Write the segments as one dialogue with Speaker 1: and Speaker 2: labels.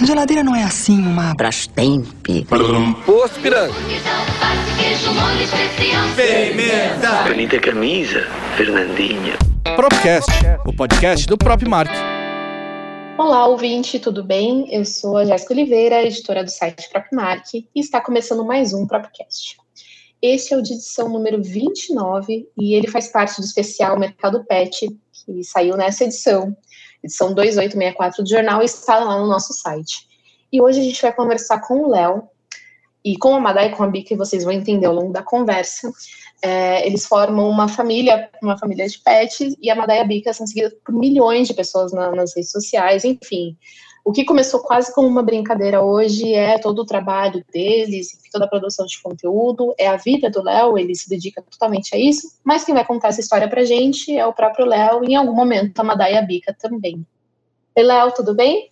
Speaker 1: A geladeira não é assim uma.
Speaker 2: Brastemp.
Speaker 3: Posto Piranga.
Speaker 4: Pimenta.
Speaker 5: Bonita camisa, Fernandinha.
Speaker 6: Propcast, o podcast do Prop Mark.
Speaker 7: Olá, ouvinte, tudo bem? Eu sou a Jéssica Oliveira, editora do site Propmark, e está começando mais um Propcast. Este é o de edição número 29 e ele faz parte do especial Mercado Pet, que saiu nessa edição, edição 2864 do jornal, e está lá no nosso site. E hoje a gente vai conversar com o Léo, e com a Madai e com a Bica, vocês vão entender ao longo da conversa, é, eles formam uma família, uma família de pets, e a Madai e a Bica são seguidas por milhões de pessoas na, nas redes sociais, enfim. O que começou quase como uma brincadeira hoje é todo o trabalho deles, toda a produção de conteúdo, é a vida do Léo, ele se dedica totalmente a isso, mas quem vai contar essa história pra gente é o próprio Léo, e em algum momento a Madai e a Bica também. Oi, Léo, tudo bem?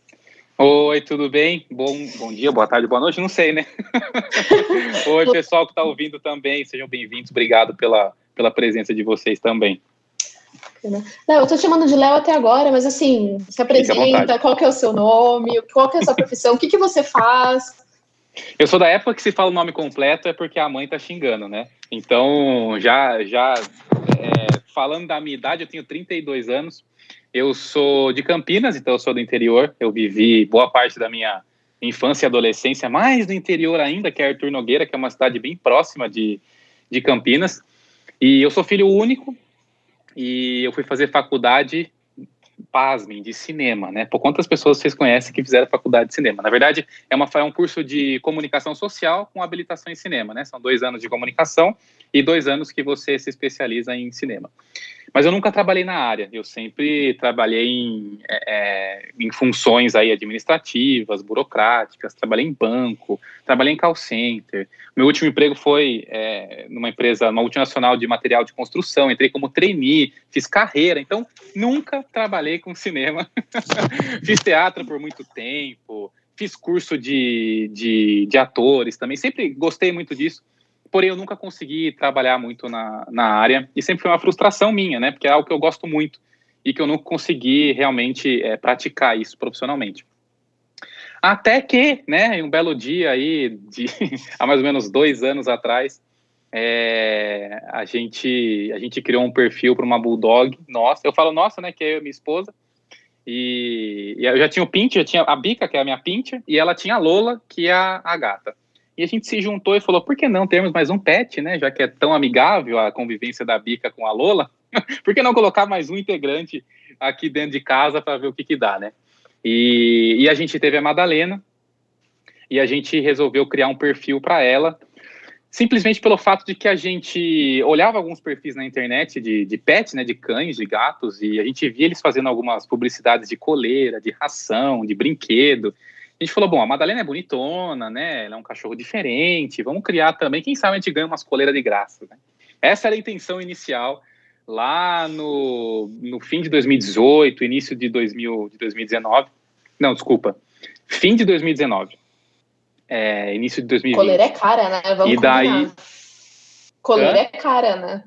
Speaker 8: Oi, tudo bem? Bom, bom dia, boa tarde, boa noite, não sei, né? Oi, pessoal que está ouvindo também, sejam bem-vindos, obrigado pela, pela presença de vocês também.
Speaker 7: Não, eu tô te chamando de Léo até agora, mas assim, se apresenta, qual que é o seu nome, qual que é a sua profissão, o que, que você faz?
Speaker 8: Eu sou da época que se fala o nome completo é porque a mãe tá xingando, né? Então, já, já é, falando da minha idade, eu tenho 32 anos, eu sou de Campinas, então eu sou do interior. Eu vivi boa parte da minha infância e adolescência mais no interior ainda, que é Arthur Nogueira, que é uma cidade bem próxima de, de Campinas. E eu sou filho único e eu fui fazer faculdade, pasmem, de cinema, né? Por quantas pessoas vocês conhecem que fizeram faculdade de cinema? Na verdade, é, uma, é um curso de comunicação social com habilitação em cinema, né? São dois anos de comunicação e dois anos que você se especializa em cinema. Mas eu nunca trabalhei na área, eu sempre trabalhei em, é, é, em funções aí administrativas, burocráticas, trabalhei em banco, trabalhei em call center. Meu último emprego foi é, numa empresa, multinacional de material de construção, entrei como trainee, fiz carreira, então nunca trabalhei com cinema. fiz teatro por muito tempo, fiz curso de, de, de atores também, sempre gostei muito disso porém eu nunca consegui trabalhar muito na, na área e sempre foi uma frustração minha, né? Porque é algo que eu gosto muito e que eu nunca consegui realmente é, praticar isso profissionalmente. Até que, né, em um belo dia aí, de, há mais ou menos dois anos atrás, é, a, gente, a gente criou um perfil para uma Bulldog nossa. Eu falo nossa, né, que é eu e minha esposa. E, e, eu já tinha o Pinter, já tinha a Bica, que é a minha Pinter, e ela tinha a Lola, que é a, a gata. E a gente se juntou e falou, por que não termos mais um pet, né? Já que é tão amigável a convivência da Bica com a Lola, por que não colocar mais um integrante aqui dentro de casa para ver o que, que dá, né? E, e, a gente teve a Madalena e a gente resolveu criar um perfil para ela, simplesmente pelo fato de que a gente olhava alguns perfis na internet de, de pets, né, de cães, de gatos, e a gente via eles fazendo algumas publicidades de coleira, de ração, de brinquedo, a gente falou, bom, a Madalena é bonitona, né? Ela é um cachorro diferente, vamos criar também, quem sabe a gente ganha umas coleiras de graça, né? Essa era a intenção inicial lá no, no fim de 2018, início de, 2000, de 2019. Não, desculpa, fim de 2019. É, início de 2020.
Speaker 7: Coleira é cara, né? Vamos
Speaker 8: e daí.
Speaker 7: Coleira Hã? é cara, né?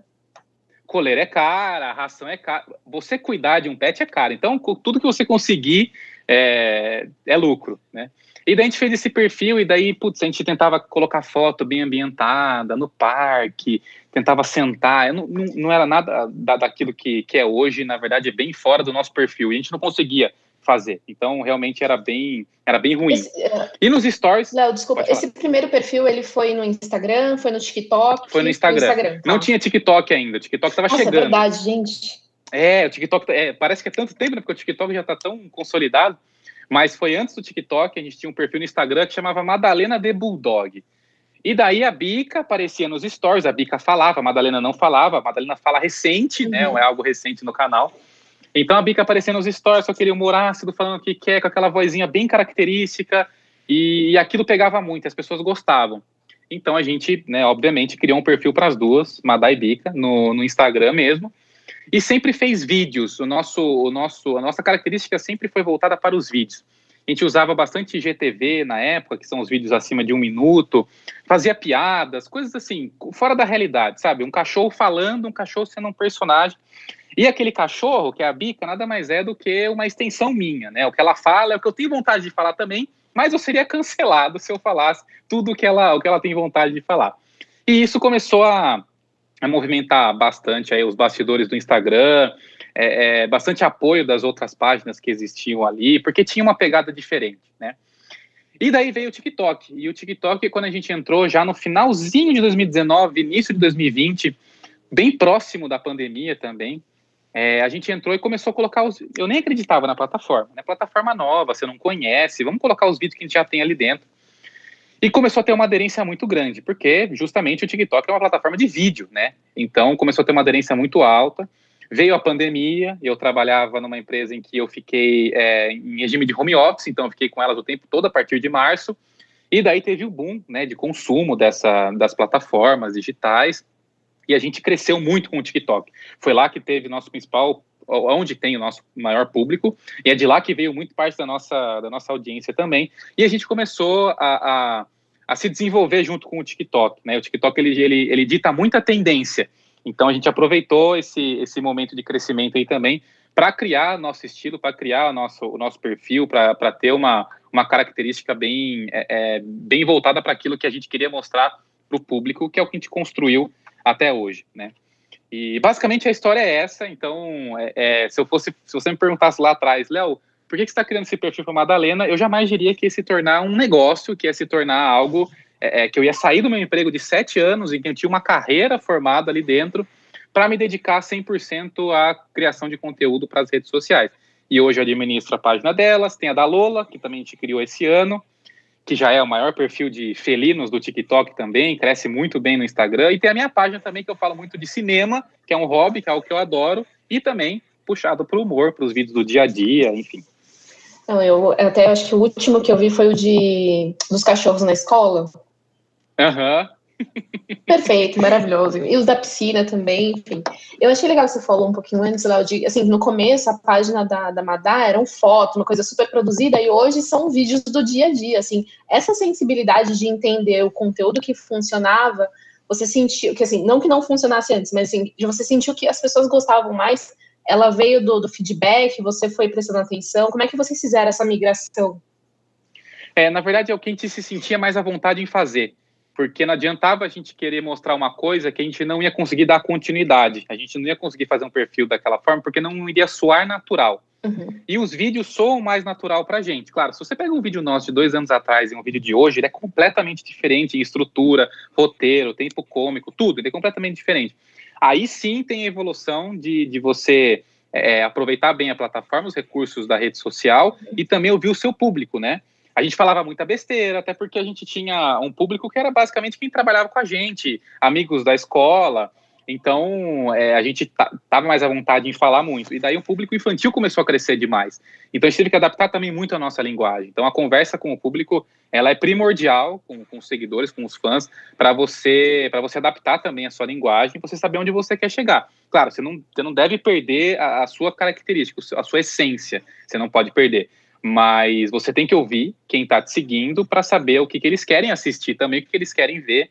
Speaker 8: Coleira é cara, ração é cara. Você cuidar de um pet é caro. Então, tudo que você conseguir é, é lucro, né? E daí a gente fez esse perfil e daí, putz, a gente tentava colocar foto bem ambientada, no parque, tentava sentar, não, não, não era nada da, daquilo que, que é hoje, na verdade é bem fora do nosso perfil, e a gente não conseguia fazer, então realmente era bem, era bem ruim. Esse, uh, e nos stories...
Speaker 7: Léo, desculpa, esse primeiro perfil, ele foi no Instagram, foi no TikTok?
Speaker 8: Foi no Instagram, no Instagram tá. não tinha TikTok ainda, o TikTok estava chegando. é
Speaker 7: verdade, gente.
Speaker 8: É, o TikTok é, parece que é tanto tempo, né? Porque o TikTok já está tão consolidado. Mas foi antes do TikTok, a gente tinha um perfil no Instagram que chamava Madalena de Bulldog. E daí a Bica aparecia nos stories, a Bica falava, a Madalena não falava, a Madalena fala recente, né? uhum. né? É algo recente no canal. Então a Bica aparecia nos stories com aquele humor ácido, falando o que quer, com aquela vozinha bem característica, e, e aquilo pegava muito, as pessoas gostavam. Então a gente, né, obviamente, criou um perfil para as duas, Madai e Bica, no, no Instagram mesmo, e sempre fez vídeos. O nosso, o nosso, a nossa característica sempre foi voltada para os vídeos. A gente usava bastante GTV na época, que são os vídeos acima de um minuto, fazia piadas, coisas assim, fora da realidade, sabe? Um cachorro falando, um cachorro sendo um personagem. E aquele cachorro, que é a bica, nada mais é do que uma extensão minha, né? O que ela fala é o que eu tenho vontade de falar também, mas eu seria cancelado se eu falasse tudo que ela, o que ela tem vontade de falar. E isso começou a, a movimentar bastante aí os bastidores do Instagram, é, é, bastante apoio das outras páginas que existiam ali, porque tinha uma pegada diferente, né? E daí veio o TikTok. E o TikTok, quando a gente entrou já no finalzinho de 2019, início de 2020, bem próximo da pandemia também, é, a gente entrou e começou a colocar os. Eu nem acreditava na plataforma, né? Plataforma nova, você não conhece, vamos colocar os vídeos que a gente já tem ali dentro. E começou a ter uma aderência muito grande, porque justamente o TikTok é uma plataforma de vídeo, né? Então começou a ter uma aderência muito alta. Veio a pandemia, eu trabalhava numa empresa em que eu fiquei é, em regime de home office, então eu fiquei com elas o tempo todo a partir de março. E daí teve o boom né, de consumo dessa, das plataformas digitais e a gente cresceu muito com o TikTok. Foi lá que teve nosso principal, onde tem o nosso maior público, e é de lá que veio muito parte da nossa, da nossa audiência também. E a gente começou a, a, a se desenvolver junto com o TikTok. Né? O TikTok ele, ele, ele dita muita tendência. Então a gente aproveitou esse, esse momento de crescimento aí também para criar nosso estilo, para criar o nosso, o nosso perfil, para ter uma, uma característica bem, é, é bem voltada para aquilo que a gente queria mostrar para o público, que é o que a gente construiu até hoje, né? E basicamente a história é essa. Então, é, é, se eu fosse, se você me perguntasse lá atrás, Léo, por que, que você está criando esse perfil para Madalena? Eu jamais diria que ia se tornar um negócio, que ia se tornar algo é, é, que eu ia sair do meu emprego de sete anos, em que eu tinha uma carreira formada ali dentro, para me dedicar 100% à criação de conteúdo para as redes sociais. E hoje eu administro a página delas, tem a da Lola, que também a gente criou esse ano, que já é o maior perfil de felinos do TikTok também, cresce muito bem no Instagram, e tem a minha página também, que eu falo muito de cinema, que é um hobby, que é algo que eu adoro, e também puxado para o humor, para os vídeos do dia a dia, enfim.
Speaker 7: Não, eu até acho que o último que eu vi foi o de dos cachorros na escola.
Speaker 8: Aham. Uhum.
Speaker 7: Perfeito, maravilhoso. E os da piscina também, enfim. Eu achei legal que você falou um pouquinho antes, Léo, de, assim, no começo a página da, da Madá era um foto, uma coisa super produzida, e hoje são vídeos do dia a dia, assim. Essa sensibilidade de entender o conteúdo que funcionava, você sentiu, que assim, não que não funcionasse antes, mas assim, você sentiu que as pessoas gostavam mais, ela veio do, do feedback, você foi prestando atenção, como é que vocês fizeram essa migração?
Speaker 8: É, na verdade, é o que a gente se sentia mais à vontade em fazer. Porque não adiantava a gente querer mostrar uma coisa que a gente não ia conseguir dar continuidade. A gente não ia conseguir fazer um perfil daquela forma, porque não iria soar natural. Uhum. E os vídeos soam mais natural pra gente. Claro, se você pega um vídeo nosso de dois anos atrás e um vídeo de hoje, ele é completamente diferente em estrutura, roteiro, tempo cômico, tudo. Ele é completamente diferente. Aí sim tem a evolução de, de você é, aproveitar bem a plataforma, os recursos da rede social e também ouvir o seu público, né? A gente falava muita besteira, até porque a gente tinha um público que era basicamente quem trabalhava com a gente, amigos da escola. Então, é, a gente estava mais à vontade em falar muito. E daí o público infantil começou a crescer demais. Então, a gente teve que adaptar também muito a nossa linguagem. Então, a conversa com o público, ela é primordial com, com os seguidores, com os fãs, para você para você adaptar também a sua linguagem, você saber onde você quer chegar. Claro, você não, você não deve perder a, a sua característica, a sua essência. Você não pode perder mas você tem que ouvir quem está te seguindo para saber o que, que eles querem assistir também, o que, que eles querem ver.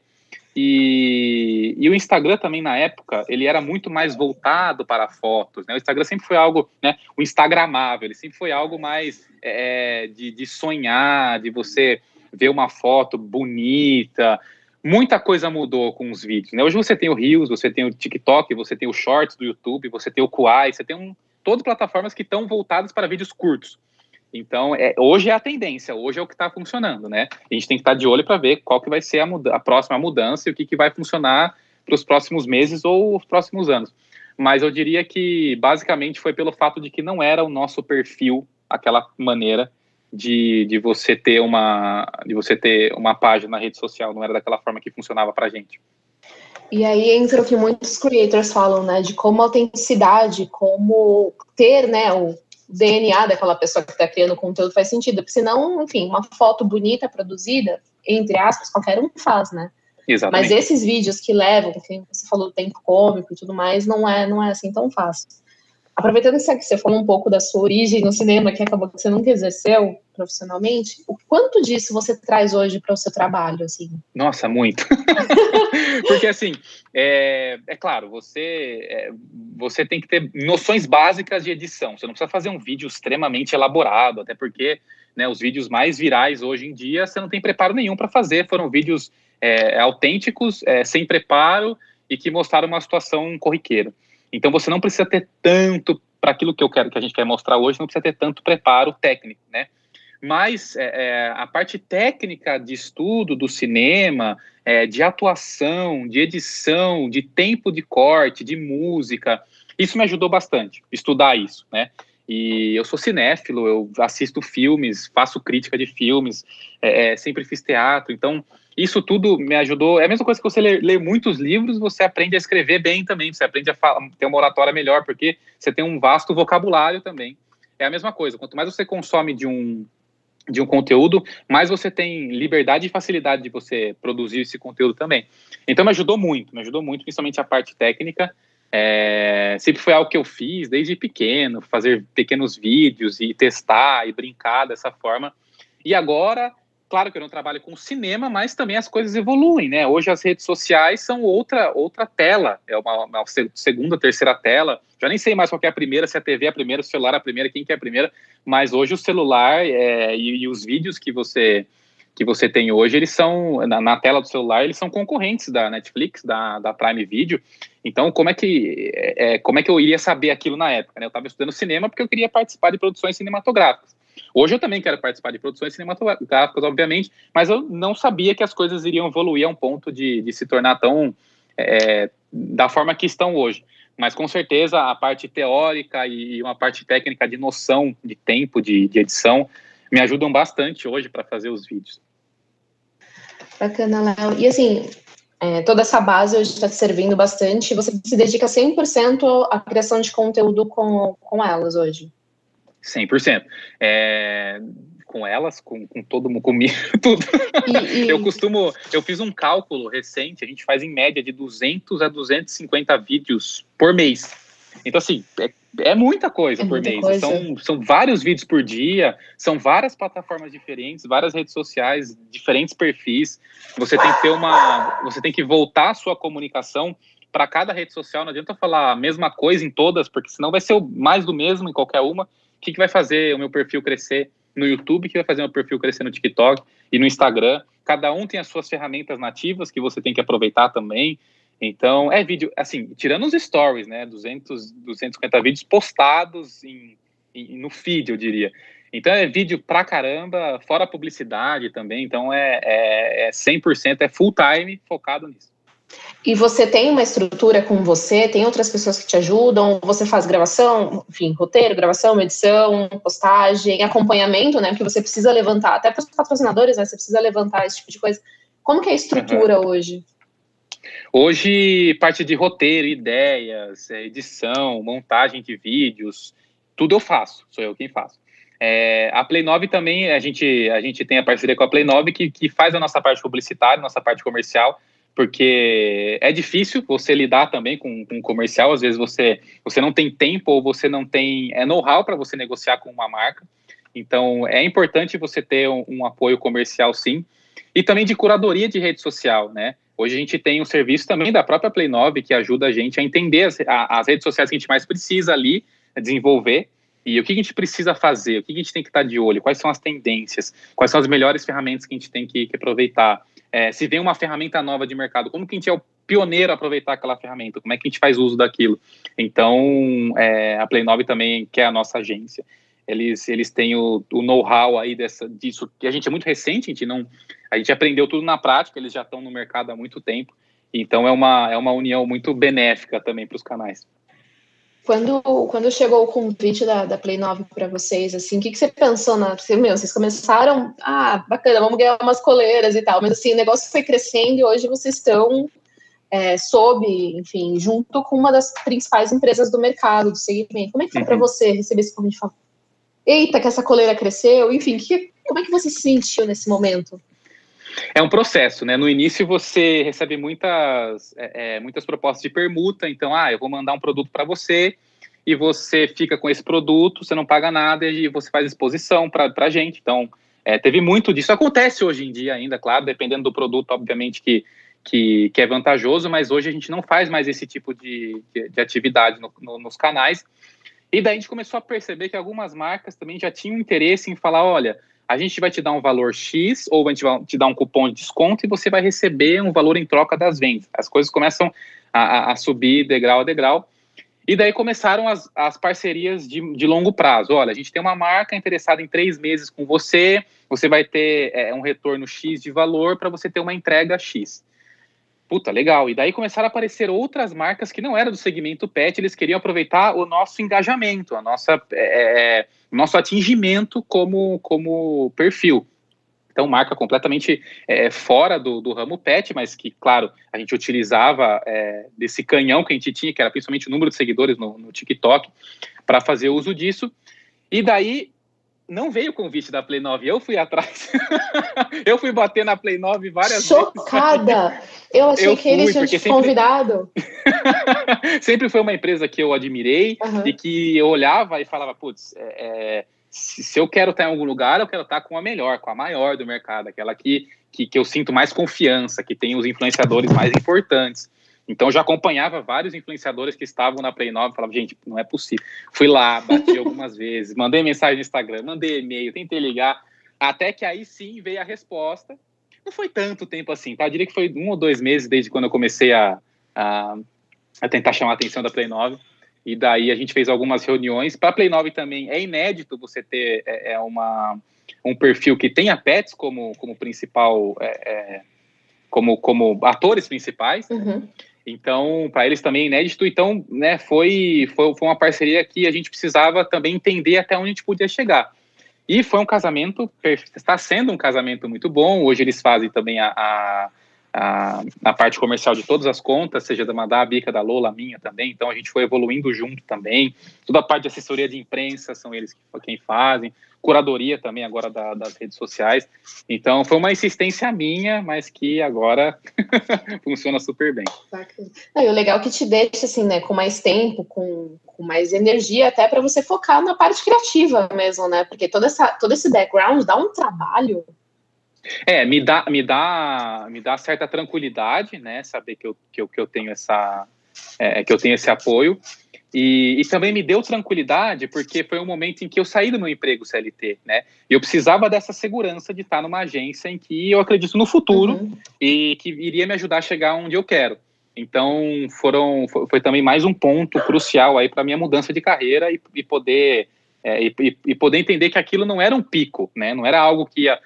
Speaker 8: E, e, o Instagram também, na época, ele era muito mais voltado para fotos, né? O Instagram sempre foi algo, né? O Instagramável, ele sempre foi algo mais é, de, de sonhar, de você ver uma foto bonita. Muita coisa mudou com os vídeos, né? Hoje você tem o Reels, você tem o TikTok, você tem o Shorts do YouTube, você tem o Kuai, você tem um, todas plataformas que estão voltadas para vídeos curtos. Então, é, hoje é a tendência, hoje é o que está funcionando, né? A gente tem que estar tá de olho para ver qual que vai ser a, muda a próxima mudança e o que, que vai funcionar para os próximos meses ou os próximos anos. Mas eu diria que basicamente foi pelo fato de que não era o nosso perfil aquela maneira de, de você ter uma de você ter uma página na rede social, não era daquela forma que funcionava para gente.
Speaker 7: E aí entra o que muitos creators falam, né, de como autenticidade, como ter, né, o DNA daquela pessoa que está criando conteúdo faz sentido, porque senão, enfim, uma foto bonita produzida, entre aspas, qualquer um faz, né?
Speaker 8: Exatamente.
Speaker 7: Mas esses vídeos que levam, que você falou do tempo cômico e tudo mais, não é, não é assim tão fácil. Aproveitando que você falou um pouco da sua origem no cinema, que acabou que você nunca exerceu profissionalmente, o quanto disso você traz hoje para o seu trabalho, assim?
Speaker 8: Nossa, muito. Porque, assim, é, é claro, você, é, você tem que ter noções básicas de edição. Você não precisa fazer um vídeo extremamente elaborado, até porque né, os vídeos mais virais hoje em dia, você não tem preparo nenhum para fazer. Foram vídeos é, autênticos, é, sem preparo, e que mostraram uma situação corriqueira. Então você não precisa ter tanto para aquilo que eu quero que a gente quer mostrar hoje, não precisa ter tanto preparo técnico, né? Mas é, é, a parte técnica de estudo do cinema, é, de atuação, de edição, de tempo de corte, de música, isso me ajudou bastante, estudar isso, né? E eu sou cinéfilo, eu assisto filmes, faço crítica de filmes, é, é, sempre fiz teatro, então isso tudo me ajudou. É a mesma coisa que você lê, muitos livros, você aprende a escrever bem também, você aprende a falar, ter uma oratória melhor, porque você tem um vasto vocabulário também. É a mesma coisa, quanto mais você consome de um, de um conteúdo, mais você tem liberdade e facilidade de você produzir esse conteúdo também. Então me ajudou muito, me ajudou muito, principalmente a parte técnica. É, sempre foi algo que eu fiz desde pequeno, fazer pequenos vídeos e testar e brincar dessa forma. E agora Claro que eu não trabalho com cinema, mas também as coisas evoluem, né? Hoje as redes sociais são outra outra tela, é uma, uma segunda, terceira tela. Já nem sei mais qual é a primeira, se a TV é a primeira, se o celular é a primeira, quem que é a primeira. Mas hoje o celular é, e, e, os vídeos que você que você tem hoje, eles são na, na, tela do celular, eles são concorrentes da Netflix, da, da Prime Video. Então, como é que é, como é que eu iria saber aquilo na época? Né? Eu estava estudando cinema porque eu queria participar de produções cinematográficas. Hoje eu também quero participar de produções cinematográficas, obviamente, mas eu não sabia que as coisas iriam evoluir a um ponto de, de se tornar tão é, da forma que estão hoje. Mas com certeza a parte teórica e uma parte técnica de noção de tempo de, de edição me ajudam bastante hoje para fazer os vídeos.
Speaker 7: Bacana, Léo. E assim, é, toda essa base hoje está servindo bastante. Você se dedica 100% à criação de conteúdo com, com elas hoje?
Speaker 8: 100%. É, com elas, com, com todo mundo, comigo, tudo. E, e... Eu costumo, eu fiz um cálculo recente, a gente faz em média de 200 a 250 vídeos por mês. Então, assim, é, é muita coisa é por muita mês. Coisa. São, são vários vídeos por dia, são várias plataformas diferentes, várias redes sociais, diferentes perfis. Você tem que ter uma. Você tem que voltar a sua comunicação para cada rede social. Não adianta falar a mesma coisa em todas, porque senão vai ser mais do mesmo em qualquer uma que, que vai fazer o meu perfil crescer no YouTube, que vai fazer o meu perfil crescer no TikTok e no Instagram. Cada um tem as suas ferramentas nativas que você tem que aproveitar também. Então, é vídeo, assim, tirando os stories, né, 200, 250 vídeos postados em, em, no feed, eu diria. Então, é vídeo pra caramba, fora publicidade também. Então, é, é, é 100%, é full time focado nisso.
Speaker 7: E você tem uma estrutura com você, tem outras pessoas que te ajudam, você faz gravação, enfim, roteiro, gravação, edição, postagem, acompanhamento, né? Porque você precisa levantar, até para os patrocinadores, né? Você precisa levantar esse tipo de coisa. Como que é a estrutura uhum. hoje?
Speaker 8: Hoje, parte de roteiro, ideias, é, edição, montagem de vídeos, tudo eu faço, sou eu quem faço. É, a Play 9 também, a gente, a gente tem a parceria com a Play 9 que, que faz a nossa parte publicitária, nossa parte comercial, porque é difícil você lidar também com, com comercial, às vezes você, você não tem tempo ou você não tem é, know-how para você negociar com uma marca, então é importante você ter um, um, apoio comercial sim, e também de curadoria de rede social, né? Hoje a gente tem um serviço também da própria Play 9 que ajuda a gente a entender as, a, as redes sociais que a gente mais precisa ali desenvolver. E o que a gente precisa fazer, o que a gente tem que estar de olho, quais são as tendências, quais são as melhores ferramentas que a gente tem que, que aproveitar. É, se vem uma ferramenta nova de mercado, como que a gente é o pioneiro a aproveitar aquela ferramenta? Como é que a gente faz uso daquilo? Então, é, a Play 9 também, que é a nossa agência, eles, eles têm o, o know-how aí dessa, disso, que a gente é muito recente, a gente, não, a gente aprendeu tudo na prática, eles já estão no mercado há muito tempo, então é uma, é uma união muito benéfica também para os canais.
Speaker 7: Quando, quando chegou o convite da, da Play 9 para vocês, assim, o que, que você pensou na. Você, meu, vocês começaram, ah, bacana, vamos ganhar umas coleiras e tal, mas assim, o negócio foi crescendo e hoje vocês estão é, sob, enfim, junto com uma das principais empresas do mercado, do segmento. Como é que foi uhum. para você receber esse convite? Eita, que essa coleira cresceu, enfim, que, como é que você se sentiu nesse momento?
Speaker 8: É um processo, né? No início você recebe muitas, é, é, muitas propostas de permuta, então, ah, eu vou mandar um produto para você e você fica com esse produto, você não paga nada e você faz exposição para a gente. Então, é, teve muito disso. Acontece hoje em dia ainda, claro, dependendo do produto, obviamente, que, que, que é vantajoso, mas hoje a gente não faz mais esse tipo de, de, de atividade no, no, nos canais. E daí a gente começou a perceber que algumas marcas também já tinham interesse em falar: olha, a gente vai te dar um valor X ou a gente vai te dar um cupom de desconto e você vai receber um valor em troca das vendas. As coisas começam a, a subir degrau a degrau. E daí começaram as, as parcerias de, de, longo prazo. Olha, a gente tem uma marca interessada em três meses com você, você vai ter é, um retorno X de valor para você ter uma entrega X. Puta, legal. E daí começaram a aparecer outras marcas que não eram do segmento pet, eles queriam aproveitar o nosso engajamento, a nossa, é, é nosso atingimento como, como perfil. Então, marca completamente é, fora do, do, ramo pet, mas que, claro, a gente utilizava é, desse canhão que a gente tinha, que era principalmente o número de seguidores no, no TikTok, para fazer uso disso. E daí não veio o convite da Play 9, eu fui atrás. eu fui bater na Play 9 várias
Speaker 7: Chocada. vezes. Chocada! Eu achei eu que eles tinham te sempre... convidado.
Speaker 8: sempre foi uma empresa que eu admirei uhum. e que eu olhava e falava, putz, é, é, se, se, eu quero estar em algum lugar, eu quero estar com a melhor, com a maior do mercado, aquela que, que, que eu sinto mais confiança, que tem os influenciadores mais importantes. Então eu já acompanhava vários influenciadores que estavam na Play 9 e falava, gente, não é possível. Fui lá, bati algumas vezes, mandei mensagem no Instagram, mandei e-mail, tentei ligar, até que aí sim veio a resposta. Não foi tanto tempo assim, tá? Eu diria que foi um ou dois meses desde quando eu comecei a, a, a tentar chamar a atenção da Play 9. E daí a gente fez algumas reuniões. Para a Play 9 também é inédito você ter é, é uma, um perfil que tenha pets como, como principal, é, é como, como atores principais. Uhum. Então, para eles também é inédito. Então, né, foi, foi, foi uma parceria que a gente precisava também entender até onde a gente podia chegar. E foi um casamento, está sendo um casamento muito bom. Hoje eles fazem também a, a, a, a parte comercial de todas as contas, seja da Madá, Bica, da Lola, minha também. Então a gente foi evoluindo junto também. Toda a parte de assessoria de imprensa são eles que, quem fazem curadoria também agora da, das redes sociais. Então foi uma insistência minha, mas que agora funciona super bem.
Speaker 7: Não, e o legal é que te deixa assim, né, com mais tempo, com, com mais energia, até para você focar na parte criativa mesmo, né? Porque toda essa, todo esse background dá um trabalho.
Speaker 8: É, me dá, me dá, me dá certa tranquilidade, né? Saber que eu, que eu, que eu tenho essa, é, que eu tenho esse apoio. E, e, também me deu tranquilidade, porque foi um momento em que eu saí do meu emprego CLT, né? E eu precisava dessa segurança de estar numa agência em que eu acredito no futuro uhum. e que iria me ajudar a chegar onde eu quero. Então, foram, foi, foi também mais um ponto crucial aí para minha mudança de carreira e, e poder é, e, e, poder entender que aquilo não era um pico, né? Não era algo que ia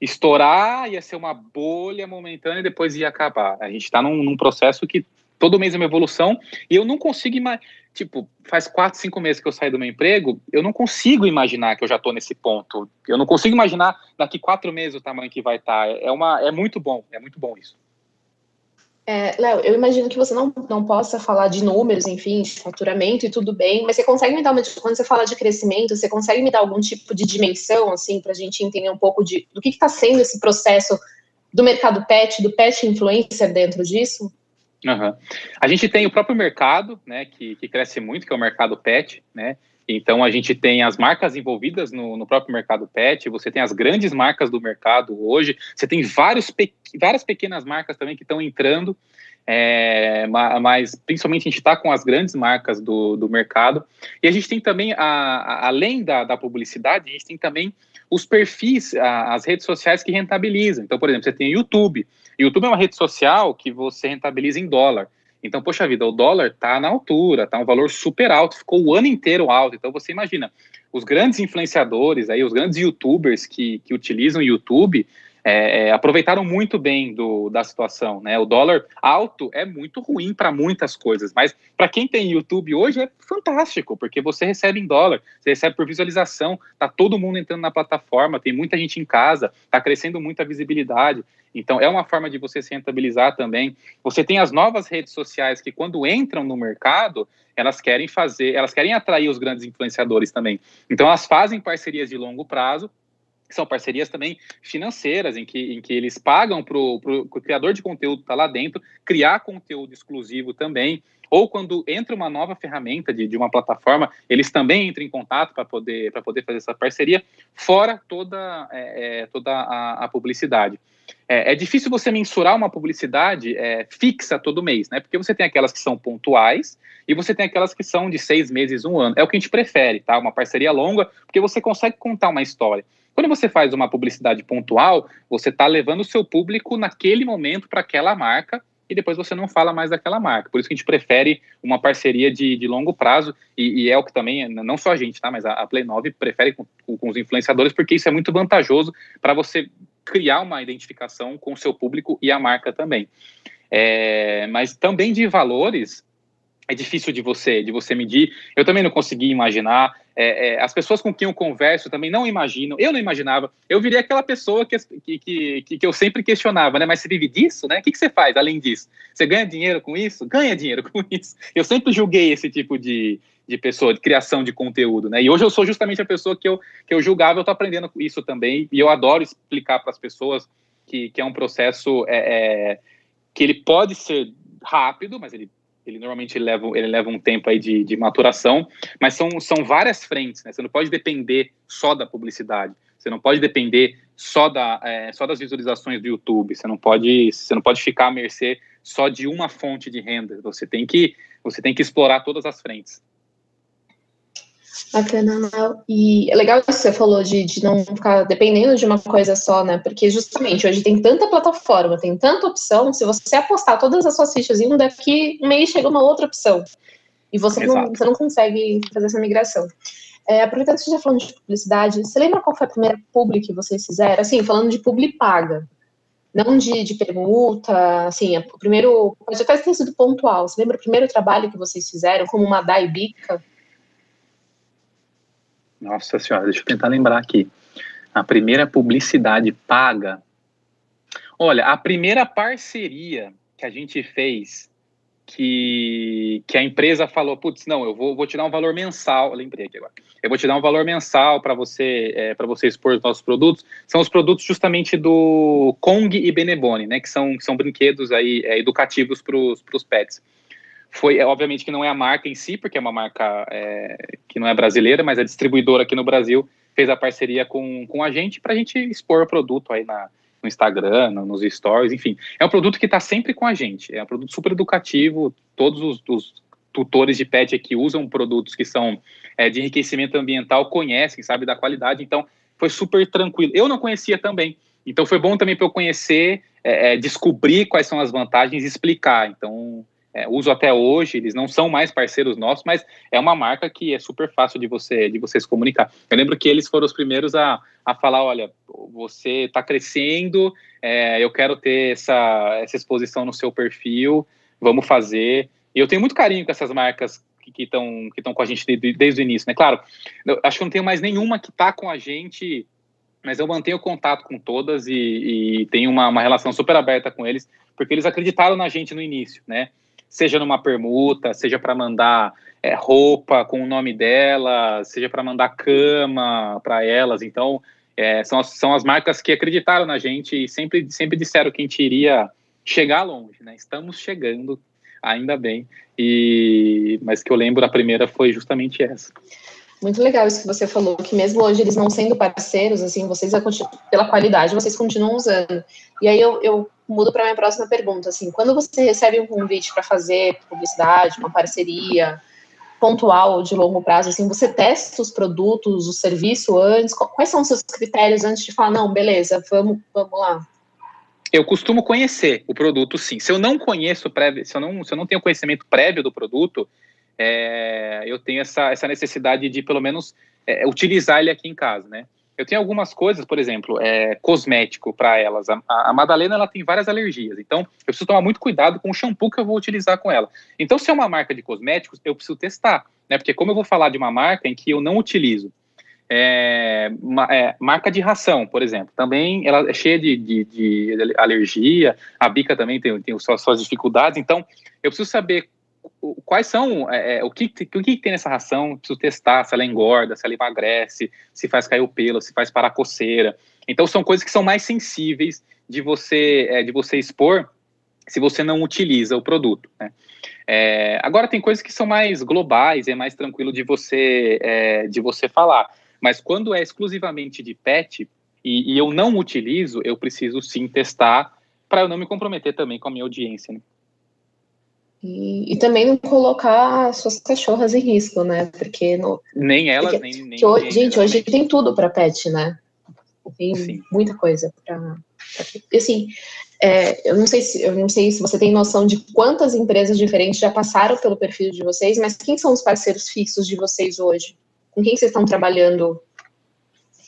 Speaker 8: estourar, ia ser uma bolha momentânea e depois ia acabar. A gente está num, num processo que todo mês é uma evolução e eu não consigo imaginar tipo, faz quatro, cinco meses que eu saí do meu emprego, eu não consigo imaginar que eu já estou nesse ponto. Eu não consigo imaginar daqui quatro meses o tamanho que vai estar. Tá. É, uma, é muito bom, é muito bom isso.
Speaker 7: É, Léo, eu imagino que você não, não possa falar de números, enfim, de faturamento e tudo bem, mas você consegue me dar uma. Quando você fala de crescimento, você consegue me dar algum tipo de dimensão, assim, para a gente entender um pouco de, do que está sendo esse processo do mercado pet, do pet influencer dentro disso?
Speaker 8: Uhum. A gente tem o próprio mercado, né, que, que cresce muito, que é o mercado pet, né, então a gente tem as marcas envolvidas no, no, próprio mercado pet, você tem as grandes marcas do mercado hoje, você tem vários pe várias pequenas marcas também que estão entrando, é, mas principalmente a gente está com as grandes marcas do, do mercado. E a gente tem também, a, a, além da, da publicidade, a gente tem também os perfis, a, as redes sociais que rentabilizam. Então, por exemplo, você tem o YouTube. YouTube é uma rede social que você rentabiliza em dólar. Então, poxa vida, o dólar está na altura, está um valor super alto, ficou o ano inteiro alto. Então, você imagina, os grandes influenciadores, aí, os grandes youtubers que, que utilizam o YouTube, é, é, aproveitaram muito bem do, da situação, né? O dólar alto é muito ruim para muitas coisas, mas para quem tem YouTube hoje é fantástico, porque você recebe em dólar, você recebe por visualização, tá todo mundo entrando na plataforma, tem muita gente em casa, tá crescendo muita visibilidade. Então é uma forma de você se rentabilizar também. Você tem as novas redes sociais que quando entram no mercado, elas querem fazer, elas querem atrair os grandes influenciadores também. Então elas fazem parcerias de longo prazo são parcerias também financeiras, em que, em que eles pagam para o criador de conteúdo estar tá lá dentro, criar conteúdo exclusivo também, ou quando entra uma nova ferramenta de, de uma plataforma, eles também entram em contato para poder, poder fazer essa parceria, fora toda, é, é, toda a, a publicidade. É, é, difícil você mensurar uma publicidade é, fixa todo mês, né? Porque você tem aquelas que são pontuais e você tem aquelas que são de seis meses, um ano. É o que a gente prefere, tá? Uma parceria longa, porque você consegue contar uma história. Quando você faz uma publicidade pontual, você está levando o seu público naquele momento para aquela marca e depois você não fala mais daquela marca. Por isso que a gente prefere uma parceria de, de longo prazo, e, e, é o que também, não só a gente, tá? Mas a, a Play 9 prefere com, com os influenciadores, porque isso é muito vantajoso para você criar uma identificação com o seu público e a marca também. É, mas também de valores, é difícil de você de você medir. Eu também não consegui imaginar. É, é, as pessoas com quem eu converso também não imaginam. Eu não imaginava. Eu virei aquela pessoa que, que, que, que eu sempre questionava, né? Mas você vive disso, né? O que, que você faz além disso? Você ganha dinheiro com isso? Ganha dinheiro com isso. Eu sempre julguei esse tipo de, de pessoa, de criação de conteúdo, né? E hoje eu sou justamente a pessoa que eu, que eu julgava, eu tô aprendendo isso também. E eu adoro explicar para as pessoas que, que é um processo é, é, que ele pode ser rápido, mas ele ele normalmente leva, ele leva um tempo aí de, de maturação, mas são, são várias frentes, né? Você não pode depender só da publicidade, você não pode depender só, da, é, só das visualizações do YouTube, você não pode, você não pode ficar à mercê só de uma fonte de renda, você tem que, você tem que explorar todas as frentes.
Speaker 7: Bacana, E é legal que você falou de, de não ficar dependendo de uma coisa só, né? Porque justamente hoje tem tanta plataforma, tem tanta opção, se você apostar todas as suas fichas em um daqui, um mês chega uma outra opção. E você não, você não consegue fazer essa migração. É, aproveitando que você já falando de publicidade, você lembra qual foi a primeira publi que vocês fizeram? Assim, falando de publi paga, não de, de permuta, assim, o primeiro, pode até ter sido pontual, você lembra o primeiro trabalho que vocês fizeram, como uma Daibica?
Speaker 8: Nossa senhora, deixa eu tentar lembrar aqui. A primeira publicidade paga. Olha, a primeira parceria que a gente fez, que, que a empresa falou, putz, não, eu vou, vou te dar um valor mensal, lembrei aqui agora, eu vou te dar um valor mensal para você é, para você expor os nossos produtos, são os produtos justamente do Kong e Benebone, né, que são, que são brinquedos aí é, educativos para os pets foi, é, obviamente, que não é a marca em si, porque é uma marca é, que não é brasileira, mas a distribuidora aqui no Brasil fez a parceria com, com a gente para a gente expor o produto aí na, no Instagram, no, nos stories, enfim. É um produto que está sempre com a gente, é um produto super educativo, todos os, os tutores de pet aqui usam produtos que são é, de enriquecimento ambiental, conhecem, sabe, da qualidade, então foi super tranquilo. Eu não conhecia também, então foi bom também para eu conhecer, é, é, descobrir quais são as vantagens e explicar, então é, uso até hoje, eles não são mais parceiros nossos, mas é uma marca que é super fácil de você de você se comunicar. Eu lembro que eles foram os primeiros a, a falar, olha, você está crescendo, é, eu quero ter essa, essa exposição no seu perfil, vamos fazer. E eu tenho muito carinho com essas marcas que estão que estão com a gente desde, desde o início, né? Claro, acho que não tenho mais nenhuma que está com a gente mas eu mantenho contato com todas e, e tenho uma, uma relação super aberta com eles, porque eles acreditaram na gente no início, né? Seja numa permuta, seja para mandar é, roupa com o nome dela, seja para mandar cama para elas. Então, é, são, as, são as marcas que acreditaram na gente e sempre, sempre disseram que a gente iria chegar longe, né? Estamos chegando, ainda bem. E mas que eu lembro a primeira foi justamente essa.
Speaker 7: Muito legal isso que você falou, que mesmo hoje eles não sendo parceiros, assim, vocês, pela qualidade, vocês continuam usando. E aí eu, eu mudo para minha próxima pergunta, assim, quando você recebe um convite para fazer publicidade, uma parceria pontual de longo prazo, assim, você testa os produtos, o serviço antes? Quais são os seus critérios antes de falar, não, beleza, vamos, vamos lá?
Speaker 8: Eu costumo conhecer o produto, sim. Se eu não conheço prévio, se eu não, se eu não tenho conhecimento prévio do produto, é, eu tenho essa, essa necessidade de, pelo menos, é, utilizar ele aqui em casa, né? Eu tenho algumas coisas, por exemplo, é, cosmético para elas. A, a, Madalena ela tem várias alergias, então eu preciso tomar muito cuidado com o shampoo que eu vou utilizar com ela. Então, se é uma marca de cosméticos, eu preciso testar, né? Porque como eu vou falar de uma marca em que eu não utilizo, é, é, marca de ração, por exemplo, também ela é cheia de, de, de alergia, a bica também tem, tem suas, suas dificuldades, então eu preciso saber quais são, é, é, o, que, o que tem nessa ração, preciso testar se ela engorda, se ela emagrece, se faz cair o pelo, se faz parar a coceira. Então são coisas que são mais sensíveis de você, é, de você expor se você não utiliza o produto. Né? É, agora tem coisas que são mais globais, é mais tranquilo de você, é, de você falar. Mas quando é exclusivamente de pet e, e eu não utilizo, eu preciso sim testar para eu não me comprometer também com a minha audiência. Né?
Speaker 7: E, e, também não colocar suas cachorras em risco, né? Porque no,
Speaker 8: nem elas,
Speaker 7: porque,
Speaker 8: nem, nem,
Speaker 7: hoje, Gente, hoje tem tudo para pet, né? Tem Sim. muita coisa para. Assim, é, eu não sei se eu não sei se você tem noção de quantas empresas diferentes já passaram pelo perfil de vocês, mas quem são os parceiros fixos de vocês hoje? Com quem vocês estão trabalhando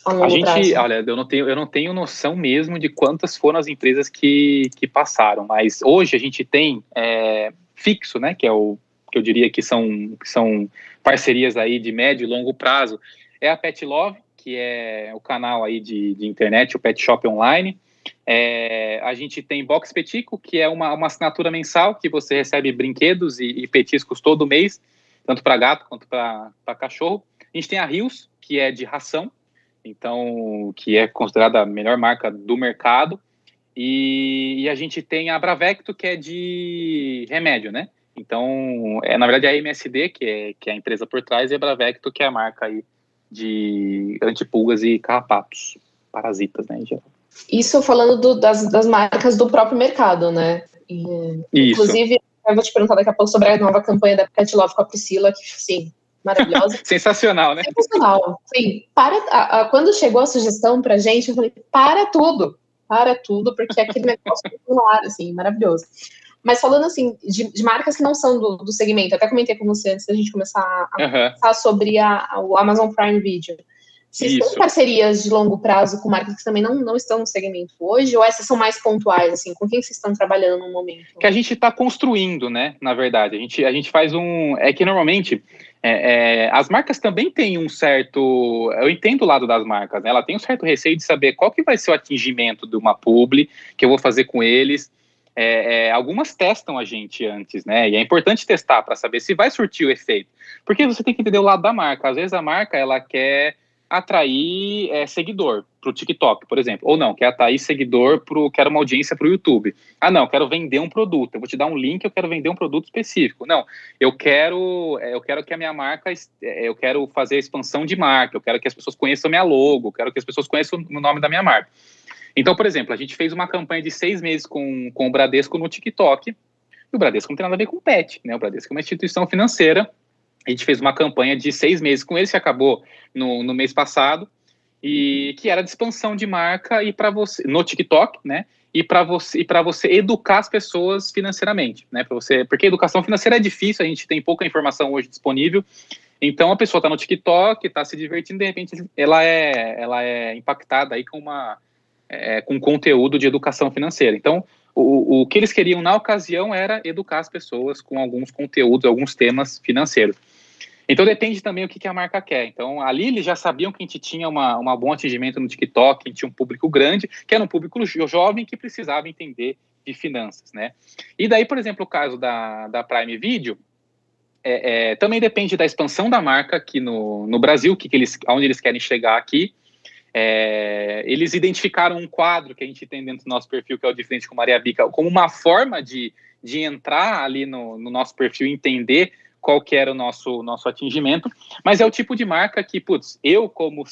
Speaker 8: a gente, prazo. olha, eu não tenho, eu não tenho noção mesmo de quantas foram as empresas que, que passaram, mas hoje a gente tem é, fixo, né, que é o que eu diria que são, que são parcerias aí de médio e longo prazo, é a Pet Love, que é o canal aí de, de internet, o Pet Shop Online. É, a gente tem Box Petico, que é uma, uma assinatura mensal que você recebe brinquedos e, e petiscos todo mês, tanto para gato quanto para cachorro. A gente tem a Rios, que é de ração, então que é considerada a melhor marca do mercado. E, e, a gente tem a Bravecto, que é de remédio, né? Então, é, na verdade, é a MSD, que é, que é a empresa por trás, e a Bravecto, que é a marca aí de antipulgas e carrapatos, parasitas, né, em geral.
Speaker 7: Isso falando do, das, das marcas do próprio mercado, né? E. Inclusive, eu vou te perguntar daqui a pouco sobre a nova campanha da Pet Love com a Priscila, que, sim, maravilhosa.
Speaker 8: Sensacional, né?
Speaker 7: Sensacional. Sim, para, a, a, quando chegou a sugestão pra gente, eu falei, para tudo para tudo, porque aquele negócio no ar, assim, maravilhoso. Mas falando assim, de, de, marcas que não são do, do segmento, até comentei com você antes da gente começar a uhum. falar sobre a, o Amazon Prime Video. Vocês têm parcerias de longo prazo com marcas que também não, não estão no segmento hoje, ou essas são mais pontuais, assim, com quem vocês estão trabalhando no momento?
Speaker 8: Que a gente está construindo, né, na verdade. A gente, a gente faz um... É que normalmente é, é, as marcas também têm um certo. Eu entendo o lado das marcas, né? Ela tem um certo receio de saber qual que vai ser o atingimento de uma publi que eu vou fazer com eles. É, é algumas testam a gente antes, né? E é importante testar para saber se vai surtir o efeito. Porque você tem que entender o lado da marca. Às vezes a marca ela quer atrair é, seguidor para o TikTok, por exemplo. Ou não, quer atrair seguidor para quero uma audiência para o YouTube. Ah, não, quero vender um produto. Eu vou te dar um link, eu quero vender um produto específico. Não, eu quero, é, eu quero que a minha marca, é, eu quero fazer a expansão de marca, eu quero que as pessoas conheçam minha logo, eu quero que as pessoas conheçam o nome da minha marca. Então, por exemplo, a gente fez uma campanha de seis meses com, com o Bradesco no TikTok, e o Bradesco não tem nada a ver com pet, né? O Bradesco é uma instituição financeira a gente fez uma campanha de seis meses com eles, que acabou no, no mês passado, e que era de expansão de marca e para você no TikTok, né? E para você e para você educar as pessoas financeiramente, né? Para você, porque educação financeira é difícil, a gente tem pouca informação hoje disponível. Então a pessoa está no TikTok, está se divertindo, de repente ela é ela é impactada aí com uma é, com conteúdo de educação financeira. Então o, o que eles queriam na ocasião era educar as pessoas com alguns conteúdos, alguns temas financeiros. Então depende também o que, que a marca quer. Então ali eles já sabiam que a gente tinha uma, uma bom atingimento no TikTok, a gente tinha um público grande, que era um público jovem que precisava entender de finanças, né? E daí, por exemplo, o caso da, da Prime Video, é, é, também depende da expansão da marca aqui no, no Brasil, que, que eles, aonde eles querem chegar aqui. É, eles identificaram um quadro que a gente tem dentro do nosso perfil, que é o de frente com Maria Bica, como uma forma de, de entrar ali no, no nosso perfil e entender qual que era o nosso, nosso atingimento, mas é o tipo de marca que, putz, eu como,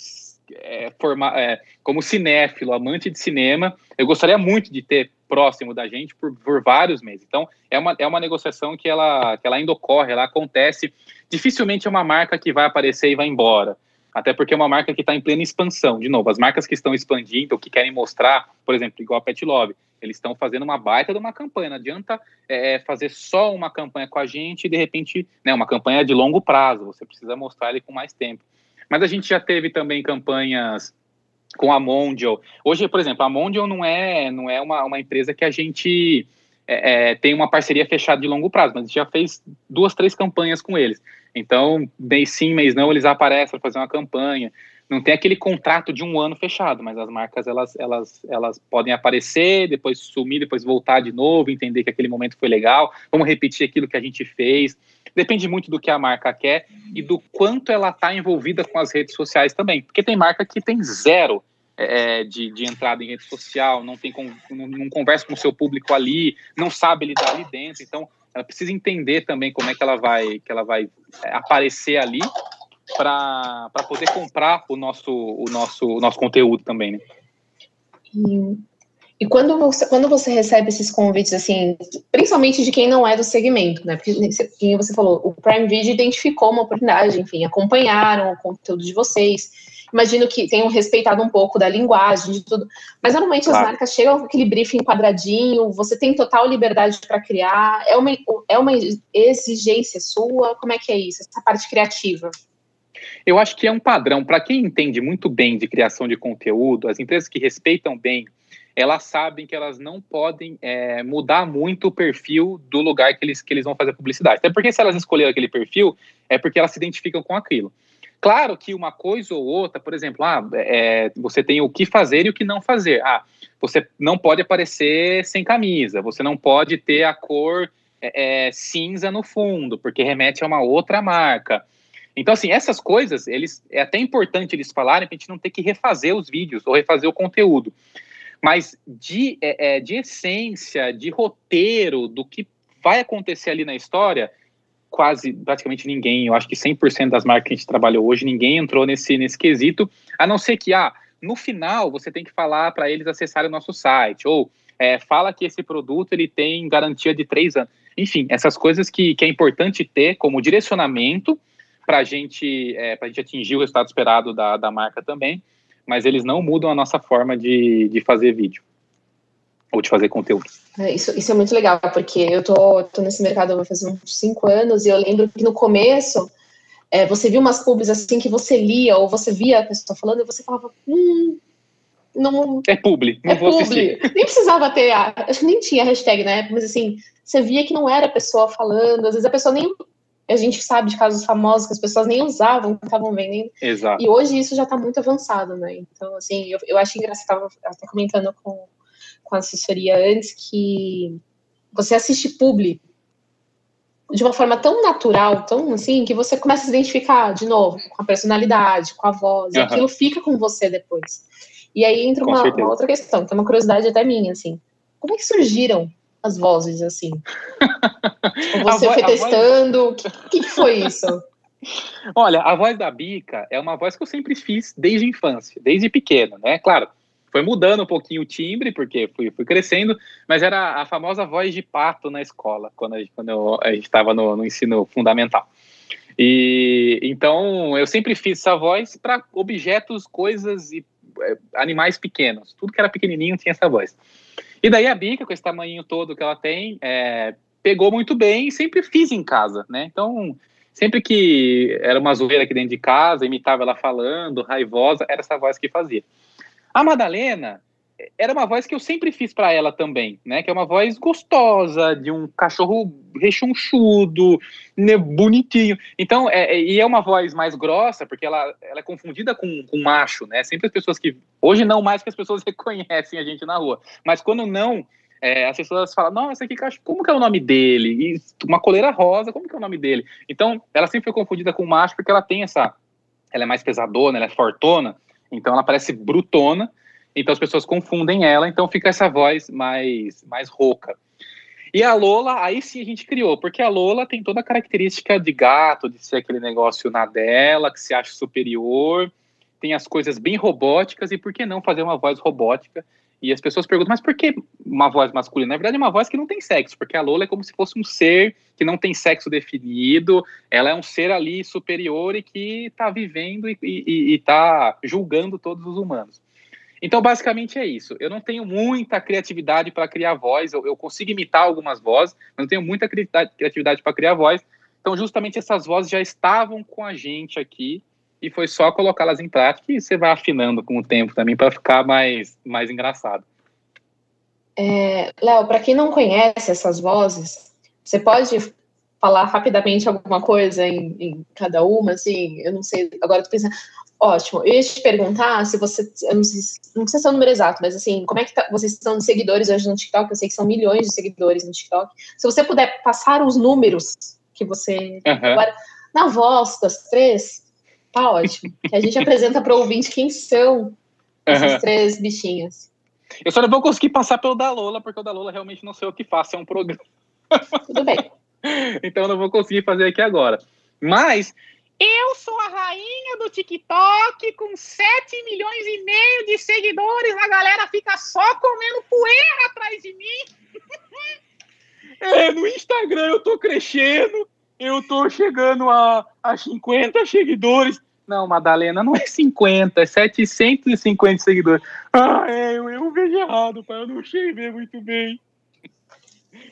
Speaker 8: é, forma, é, como cinéfilo, amante de cinema, eu gostaria muito de ter próximo da gente por, por vários meses. Então, é uma, é uma negociação que ela, que ela ainda ocorre, ela acontece. Dificilmente é uma marca que vai aparecer e vai embora. Até porque é uma marca que está em plena expansão. De novo, as marcas que estão expandindo, que querem mostrar, por exemplo, igual a Pet Love, eles estão fazendo uma baita de uma campanha. Não adianta é, fazer só uma campanha com a gente e, de repente, né, uma campanha de longo prazo. Você precisa mostrar ele com mais tempo. Mas a gente já teve também campanhas com a Mondial. Hoje, por exemplo, a Mondial não é, não é uma, uma empresa que a gente é, é, tem uma parceria fechada de longo prazo, mas a gente já fez duas, três campanhas com eles. Então, mês sim, mês não, eles aparecem para fazer uma campanha. Não tem aquele contrato de um ano fechado, mas as marcas elas, elas, elas podem aparecer, depois sumir, depois voltar de novo, entender que aquele momento foi legal, vamos repetir aquilo que a gente fez. Depende muito do que a marca quer e do quanto ela está envolvida com as redes sociais também, porque tem marca que tem zero é, de, de, entrada em rede social, não tem não, não conversa com o seu público ali, não sabe lidar ali dentro, então ela precisa entender também como é que ela vai que ela vai é, aparecer ali para poder comprar o nosso, o, nosso, o nosso conteúdo também, né?
Speaker 7: E, quando, você, quando você recebe esses convites, assim, principalmente de quem não é do segmento, né? Porque, como você falou, o Prime Video identificou uma oportunidade, enfim, acompanharam o conteúdo de vocês. Imagino que tenham respeitado um pouco da linguagem, de tudo. Mas normalmente claro. as marcas chegam com aquele briefing quadradinho, você tem total liberdade para criar. É uma, é uma exigência sua? Como é que é isso, essa parte criativa?
Speaker 8: Eu acho que é um padrão. Para quem entende muito bem de criação de conteúdo, as empresas que respeitam bem, elas sabem que elas não podem é, mudar muito o perfil do lugar que eles, que eles vão fazer publicidade. Até porque se elas escolheram aquele perfil, é porque elas se identificam com aquilo. Claro que uma coisa ou outra, por exemplo, ah, é, você tem o que fazer e o que não fazer. Ah, você não pode aparecer sem camisa, você não pode ter a cor é, é cinza no fundo, porque remete a uma outra marca. Então, assim, essas coisas, eles é até importante eles falarem para a gente não ter que refazer os vídeos ou refazer o conteúdo. Mas de, é, é, de essência, de roteiro, do que vai acontecer ali na história, quase, praticamente ninguém, eu acho que 100% das marcas que a gente trabalhou hoje, ninguém entrou nesse, nesse quesito, a não ser que, ah, no final você tem que falar para eles acessarem o nosso site, ou é, fala que esse produto ele tem garantia de três anos. Enfim, essas coisas que, que é importante ter como direcionamento para a gente, é, a gente atingir o resultado esperado da, da marca também, mas eles não mudam a nossa forma de, de fazer vídeo ou de fazer conteúdo.
Speaker 7: É, isso, isso é muito legal, porque eu tô, tô nesse mercado vai fazer uns cinco anos e eu lembro que no começo é, você viu umas pubs assim que você lia ou você via a pessoa falando e você falava, hum, não.
Speaker 8: É publi, não é vou publi. assistir.
Speaker 7: Nem precisava ter, acho que nem tinha hashtag na época, mas assim, você via que não era a pessoa falando, às vezes a pessoa nem a gente sabe de casos famosos que as pessoas nem usavam, estavam vendendo.
Speaker 8: Exato.
Speaker 7: E hoje isso já está muito avançado, né? Então, assim, eu, eu acho engraçado, estava até comentando com, com a assessoria antes que você assiste publi de uma forma tão natural, tão assim, que você começa a se identificar de novo com a personalidade, com a voz, uhum. aquilo fica com você depois. E aí entra uma, uma, outra questão, que é uma curiosidade até minha, assim. Como é que surgiram as vozes, assim? Ou você foi testando? O voz... que, que foi isso?
Speaker 8: Olha, a voz da Bica é uma voz que eu sempre fiz desde a infância, desde pequeno, né? Claro, foi mudando um pouquinho o timbre, porque fui, fui crescendo, mas era a famosa voz de pato na escola, quando a quando eu, a gente estava no, no ensino fundamental. E então eu sempre fiz essa voz para objetos, coisas e é, animais pequenos. Tudo que era pequenininho tinha essa voz. E daí a Bica, com esse tamanho todo que ela tem, é, pegou muito bem e sempre fiz em casa, né? Então, sempre que era uma zoeira aqui dentro de casa, imitava ela falando, raivosa, era essa voz que fazia. A Madalena era uma voz que eu sempre fiz para ela também, né? Que é uma voz gostosa, de um cachorro rechonchudo, né, bonitinho. Então, é, é, e é uma voz mais grossa, porque ela, ela é confundida com, com macho, né? Sempre as pessoas que. Hoje não mais que as pessoas reconhecem a gente na rua. Mas quando não, é, as pessoas falam, nossa, que cachorro, como que é o nome dele? E uma coleira rosa, como que é o nome dele? Então, ela sempre foi confundida com macho, porque ela tem essa. Ela é mais pesadona, ela é fortona, então ela parece brutona então as pessoas confundem ela, então fica essa voz mais, mais rouca. E a Lola, aí sim a gente criou, porque a Lola tem toda a característica de gato, de ser aquele negócio na dela, que se acha superior, tem as coisas bem robóticas, e por que não fazer uma voz robótica? E as pessoas perguntam, mas por que uma voz masculina? Na verdade, é uma voz que não tem sexo, porque a Lola é como se fosse um ser que não tem sexo definido, ela é um ser ali superior e que está vivendo e está julgando todos os humanos. Então, basicamente é isso. Eu não tenho muita criatividade para criar voz, eu, eu, consigo imitar algumas vozes, mas não tenho muita criatividade para criar voz. Então, justamente essas vozes já estavam com a gente aqui e foi só colocá-las em prática e você vai afinando com o tempo também para ficar mais, mais engraçado.
Speaker 7: É, Léo, para quem não conhece essas vozes, você pode falar rapidamente alguma coisa em, em, cada uma, assim, eu não sei, agora tô pensando, Ótimo. Eu ia te perguntar se você. Eu não, sei, não precisa ser o número exato, mas assim, como é que tá, vocês estão de seguidores hoje no TikTok? Eu sei que são milhões de seguidores no TikTok. Se você puder passar os números que você. Uhum. Agora, na voz das três, tá ótimo. Que a gente apresenta para o ouvinte quem são essas uhum. três bichinhas.
Speaker 8: Eu só não vou conseguir passar pelo da Lola, porque o da Lola realmente não sei o que faço, é um programa.
Speaker 7: Tudo bem.
Speaker 8: então eu não vou conseguir fazer aqui agora. Mas eu sou a rainha do TikTok com 7 milhões e meio de seguidores. A galera fica só comendo poeira atrás de mim. é, no Instagram eu tô crescendo. Eu tô chegando a, a 50 seguidores. Não, Madalena, não é 50, é 750 seguidores. Ah, é, eu, eu vejo errado, pai. Eu não ver muito bem.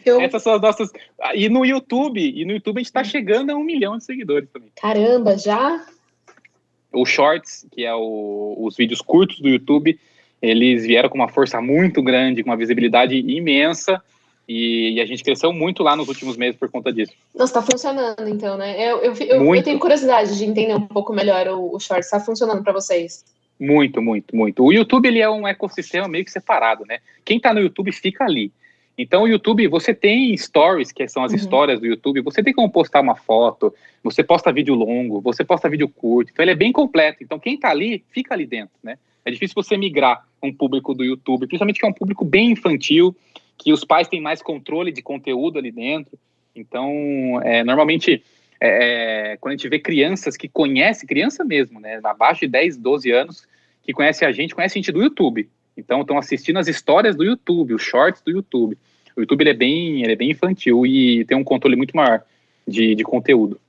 Speaker 8: Eu... Essas são as nossas. E no YouTube, e no YouTube a gente está chegando a um milhão de seguidores também.
Speaker 7: Caramba, já?
Speaker 8: O Shorts, que é o, os vídeos curtos do YouTube, eles vieram com uma força muito grande, com uma visibilidade imensa. E, e, a gente cresceu muito lá nos últimos meses por conta disso.
Speaker 7: Nossa, tá funcionando então, né? Eu, eu, eu, eu tenho curiosidade de entender um pouco melhor o, o Shorts. Está funcionando para vocês?
Speaker 8: Muito, muito, muito. O YouTube ele é um ecossistema meio que separado, né? Quem tá no YouTube fica ali. Então, o YouTube, você tem stories, que são as uhum. histórias do YouTube, você tem como postar uma foto, você posta vídeo longo, você posta vídeo curto, então ele é bem completo. Então, quem está ali, fica ali dentro, né? É difícil você migrar um público do YouTube, principalmente que é um público bem infantil, que os pais têm mais controle de conteúdo ali dentro. Então, é, normalmente, é, é quando a gente vê crianças que conhecem, criança mesmo, né? Abaixo de 10, 12 anos, que conhece a gente, conhece a gente do YouTube. Então, estão assistindo as histórias do YouTube, os shorts do YouTube. O YouTube ele é, bem, ele é bem infantil e tem um controle muito maior de, de conteúdo.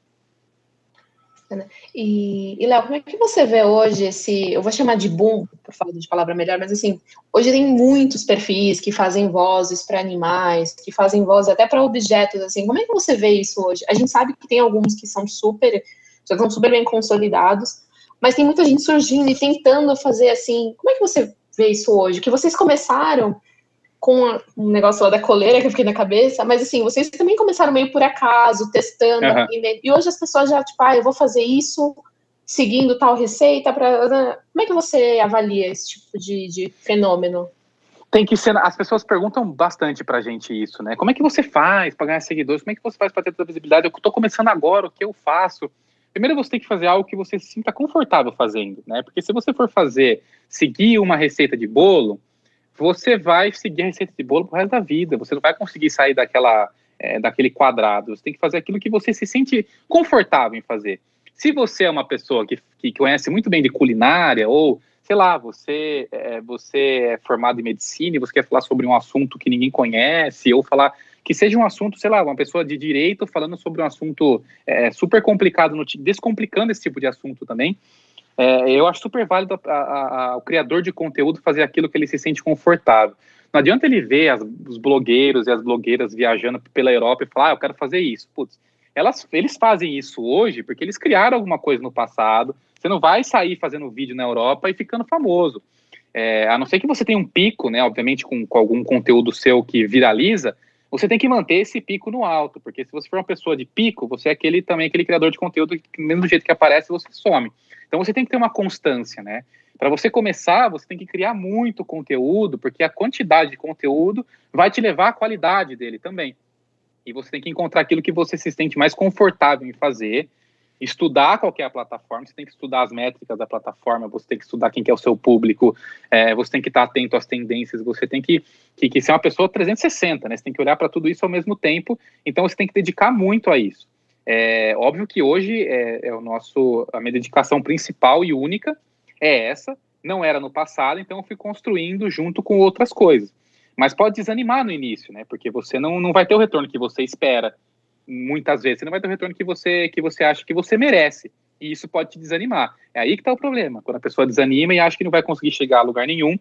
Speaker 7: E, e Léo, como é que você vê hoje esse, eu vou chamar de boom, por falta de palavra melhor, mas assim, hoje tem muitos perfis que fazem vozes para animais, que fazem vozes até para objetos, assim, como é que você vê isso hoje? A gente sabe que tem alguns que são super, já estão super bem consolidados, mas tem muita gente surgindo e tentando fazer assim, como é que você vê isso hoje? Que vocês começaram com um negócio lá da coleira que eu fiquei na cabeça, mas assim, vocês também começaram meio por acaso, testando, uhum. e, hoje as pessoas já, tipo, ah, eu vou fazer isso seguindo tal receita, para como é que você avalia esse tipo de, de fenômeno?
Speaker 8: Tem que ser, as pessoas perguntam bastante pra gente isso, né? Como é que você faz para ganhar seguidores? Como é que você faz para ter toda visibilidade? Eu tô começando agora, o que eu faço? Primeiro você tem que fazer algo que você se sinta confortável fazendo, né? Porque se você for fazer, seguir uma receita de bolo, você vai seguir a receita de bolo pro resto da vida. Você não vai conseguir sair daquela, é, daquele quadrado. Você tem que fazer aquilo que você se sente confortável em fazer. Se você é uma pessoa que, que conhece muito bem de culinária, ou, sei lá, você é, você é formado em medicina e você quer falar sobre um assunto que ninguém conhece, ou falar que seja um assunto, sei lá, uma pessoa de direito falando sobre um assunto é, super complicado, no, descomplicando esse tipo de assunto também, é, eu acho super válido a, a, a, o criador de conteúdo fazer aquilo que ele se sente confortável. Não adianta ele ver as, os blogueiros e as blogueiras viajando pela Europa e falar, ah, eu quero fazer isso. Putz, elas, eles fazem isso hoje porque eles criaram alguma coisa no passado. Você não vai sair fazendo vídeo na Europa e ficando famoso. É, a não ser que você tenha um pico, né, obviamente com, com algum conteúdo seu que viraliza, você tem que manter esse pico no alto, porque se você for uma pessoa de pico, você é aquele também aquele criador de conteúdo que, mesmo jeito que aparece, você some. Então você tem que ter uma constância, né? Para você começar, você tem que criar muito conteúdo, porque a quantidade de conteúdo vai te levar à qualidade dele também. E você tem que encontrar aquilo que você se sente mais confortável em fazer, estudar qual é a plataforma, você tem que estudar as métricas da plataforma, você tem que estudar quem que é o seu público, é, você tem que estar atento às tendências, você tem que, que, que ser uma pessoa 360, né? Você tem que olhar para tudo isso ao mesmo tempo, então você tem que dedicar muito a isso. É óbvio que hoje é, é, o nosso a minha dedicação principal e única é essa. Não era no passado, então eu fui construindo junto com outras coisas. Mas pode desanimar no início, né? Porque você não, não vai ter o retorno que você espera. Muitas vezes você não vai ter o retorno que você que você acha que você merece. E isso pode te desanimar. É aí que está o problema. Quando a pessoa desanima e acha que não vai conseguir chegar a lugar nenhum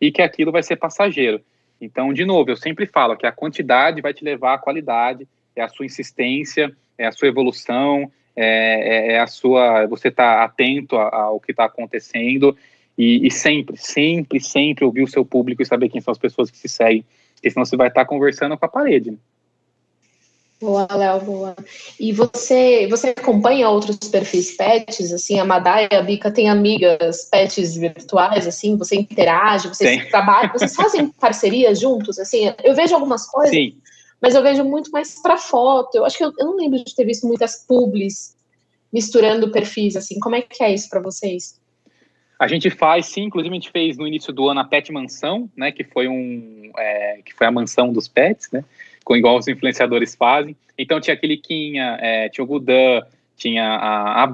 Speaker 8: e que aquilo vai ser passageiro. Então, de novo, eu sempre falo que a quantidade vai te levar à qualidade, é a sua insistência, é a sua evolução, é, é, é a sua. Você está atento ao que está acontecendo e, e, sempre, sempre, sempre ouvir o seu público e saber quem são as pessoas que se seguem, porque senão você vai estar tá conversando com a parede. Né?
Speaker 7: Boa, Léo, boa. E você, você acompanha outros perfis pets, assim, a Madai e a Bica tem amigas pets virtuais, assim, você interage, vocês trabalham, vocês fazem parcerias juntos, assim, eu vejo algumas coisas, Sim. mas eu vejo muito mais para foto, eu acho que eu, eu, não lembro de ter visto muitas publis misturando perfis, assim, como é que é isso para vocês?
Speaker 8: A gente faz, sim, inclusive a gente fez no início do ano a Pet Mansão, né, que foi um, é, que foi a mansão dos pets, né, igual os influenciadores fazem. Então tinha aquele Quinha, é, tinha o Gudan, tinha a, a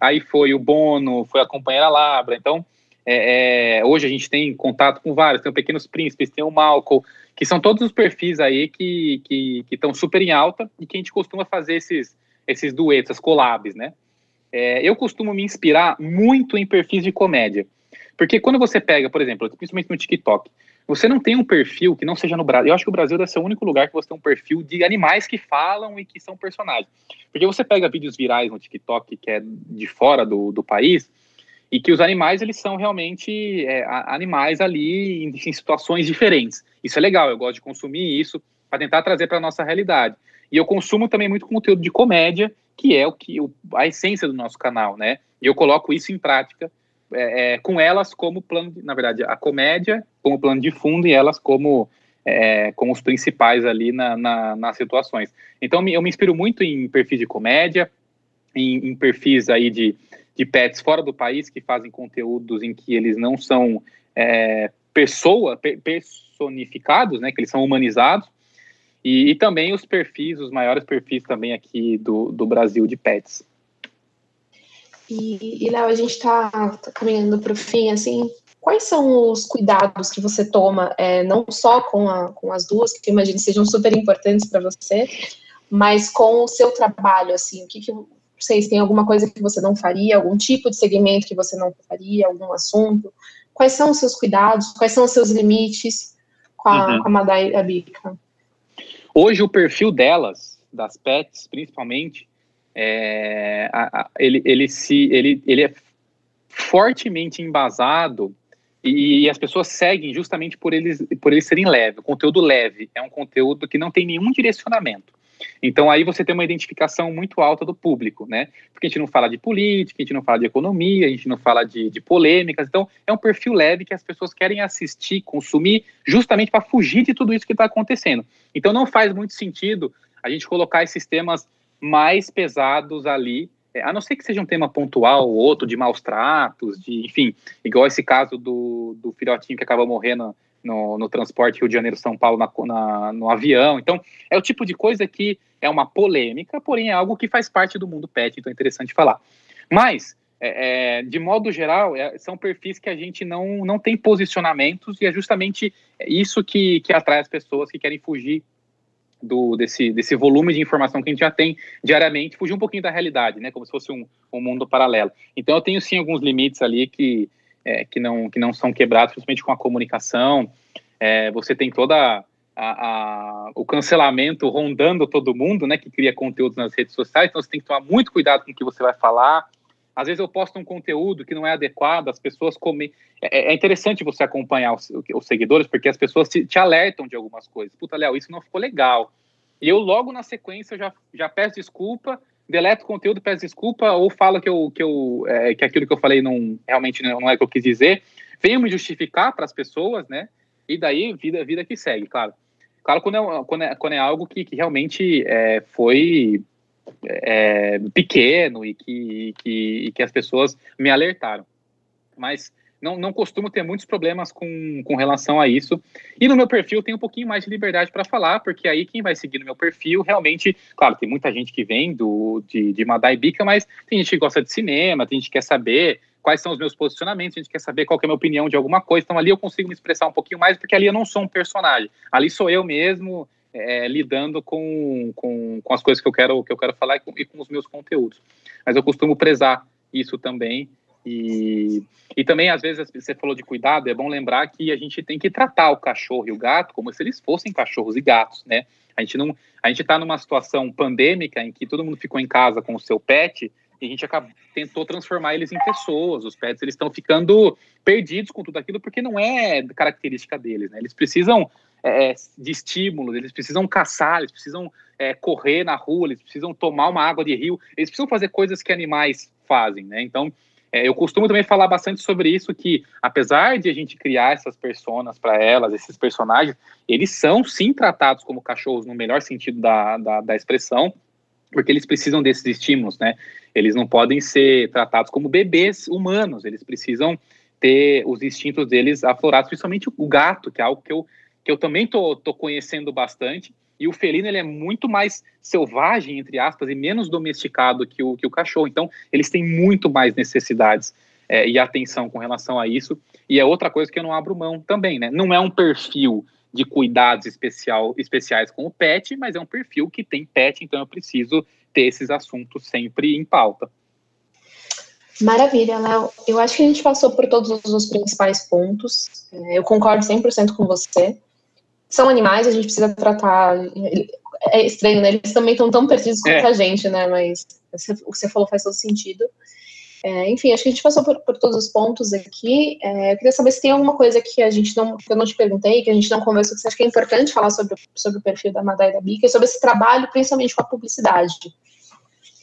Speaker 8: aí foi o Bono, foi a companheira Labra. Então é, é, hoje a gente tem contato com vários, tem o Pequenos Príncipes, tem o Malcolm, que são todos os perfis aí que estão super em alta e que a gente costuma fazer esses, esses duetos, as collabs, né? É, eu costumo me inspirar muito em perfis de comédia. Porque quando você pega, por exemplo, principalmente no TikTok, você não tem um perfil que não seja no Brasil. Eu acho que o Brasil deve ser o único lugar que você tem um perfil de animais que falam e que são personagens. Porque você pega vídeos virais no TikTok que é de fora do, do país e que os animais eles são realmente é, animais ali em, em situações diferentes. Isso é legal, eu gosto de consumir isso para tentar trazer para a nossa realidade. E eu consumo também muito conteúdo de comédia, que é o que o, a essência do nosso canal, né? E eu coloco isso em prática é, é, com elas como plano, na verdade, a comédia como plano de fundo e elas como, é, como os principais ali na, na, nas situações. Então, eu me inspiro muito em perfis de comédia, em, em perfis aí de, de pets fora do país que fazem conteúdos em que eles não são é, pessoa, personificados, né, que eles são humanizados, e, e, também os perfis, os maiores perfis também aqui do, do Brasil de pets.
Speaker 7: E, e Léo, a gente está tá caminhando para o fim, assim, quais são os cuidados que você toma, é, não só com, a, com as duas, que eu imagino sejam super importantes para você, mas com o seu trabalho, assim, o que, que vocês têm alguma coisa que você não faria, algum tipo de segmento que você não faria, algum assunto? Quais são os seus cuidados? Quais são os seus limites com a, uhum. com a Madai e a Bica?
Speaker 8: Hoje o perfil delas, das pets principalmente, é, a, a, ele, ele, se, ele, ele é fortemente embasado e, e, as pessoas seguem justamente por eles, por eles serem leve. O conteúdo leve é um conteúdo que não tem nenhum direcionamento. Então aí você tem uma identificação muito alta do público, né? Porque a gente não fala de política, a gente não fala de economia, a gente não fala de, de polêmicas. Então é um perfil leve que as pessoas querem assistir, consumir, justamente para fugir de tudo isso que está acontecendo. Então não faz muito sentido a gente colocar esses temas mais pesados ali, é, a não ser que seja um tema pontual ou outro de maus tratos, de, enfim, igual esse caso do, do filhotinho que acaba morrendo no, no transporte Rio de Janeiro-São Paulo na, na, no avião. Então, é o tipo de coisa que é uma polêmica, porém é algo que faz parte do mundo pet, então é interessante falar. Mas, é, é, de modo geral, é, são perfis que a gente não, não tem posicionamentos e é justamente isso que, que atrai as pessoas que querem fugir do, desse, desse volume de informação que a gente já tem diariamente, fugir um pouquinho da realidade, né? Como se fosse um, um mundo paralelo. Então eu tenho sim alguns limites ali que, é, que, não, que não são quebrados, principalmente com a comunicação. É, você tem toda a, a, o cancelamento rondando todo mundo, né? Que cria conteúdos nas redes sociais, então você tem que tomar muito cuidado com o que você vai falar. Às vezes eu posto um conteúdo que não é adequado, as pessoas comem. É, é interessante você acompanhar os, os, seguidores, porque as pessoas te, te alertam de algumas coisas. Puta, Léo, isso não ficou legal. E eu logo na sequência já, já peço desculpa, deleto o conteúdo, peço desculpa, ou falo que, eu, que, eu, é, que aquilo que eu falei não realmente não é o que eu quis dizer. Venho me justificar para as pessoas, né? E daí, vida, vida que segue, claro. Claro, quando é, quando é, quando é algo que, que realmente é, foi é, pequeno e que, que, e que as pessoas me alertaram. Mas não, não costumo ter muitos problemas com, com relação a isso. E no meu perfil tem um pouquinho mais de liberdade para falar, porque aí quem vai seguir no meu perfil realmente, claro, tem muita gente que vem do, de, de Madai Bica, mas tem gente que gosta de cinema, tem gente que quer saber quais são os meus posicionamentos, a gente quer saber qual é a minha opinião de alguma coisa. Então ali eu consigo me expressar um pouquinho mais, porque ali eu não sou um personagem. Ali sou eu mesmo, é, lidando com, com, com, as coisas que eu quero, que eu quero falar e com, e com, os meus conteúdos. Mas eu costumo prezar isso também. E, e também, às vezes, você falou de cuidado, é bom lembrar que a gente tem que tratar o cachorro e o gato como se eles fossem cachorros e gatos, né? A gente não, a gente está numa situação pandêmica em que todo mundo ficou em casa com o seu pet e a gente acabou, tentou transformar eles em pessoas. Os pets eles estão ficando perdidos com tudo aquilo porque não é característica deles, né? Eles precisam é, de estímulos, eles precisam caçar, eles precisam é, correr na rua, eles precisam tomar uma água de rio, eles precisam fazer coisas que animais fazem, né? Então, é, eu costumo também falar bastante sobre isso, que apesar de a gente criar essas personas para elas, esses personagens, eles são sim tratados como cachorros no melhor sentido da, da, da expressão, porque eles precisam desses estímulos, né? Eles não podem ser tratados como bebês humanos, eles precisam ter os instintos deles aflorados, principalmente o gato, que é algo que eu, que eu também tô, tô conhecendo bastante, e o felino ele é muito mais selvagem, entre aspas, e menos domesticado que o, que o cachorro. Então, eles têm muito mais necessidades é, e atenção com relação a isso. E é outra coisa que eu não abro mão também, né? Não é um perfil de cuidados especial, especiais com o pet, mas é um perfil que tem pet, então eu preciso ter esses assuntos sempre em pauta.
Speaker 7: Maravilha, Léo. Eu acho que a gente passou por todos os principais pontos. É, eu concordo 100% com você são animais, a gente precisa tratar. É estranho, né? Eles também estão tão perdidos quanto é. a gente, né? Mas o que você falou faz todo sentido. É, enfim, acho que a gente passou por, por todos os pontos aqui. É, eu queria saber se tem alguma coisa que a gente não, que eu não te perguntei, que a gente não conversou, que você acha que é importante falar sobre, sobre o perfil da Madai da Bica e sobre esse trabalho, principalmente com a publicidade.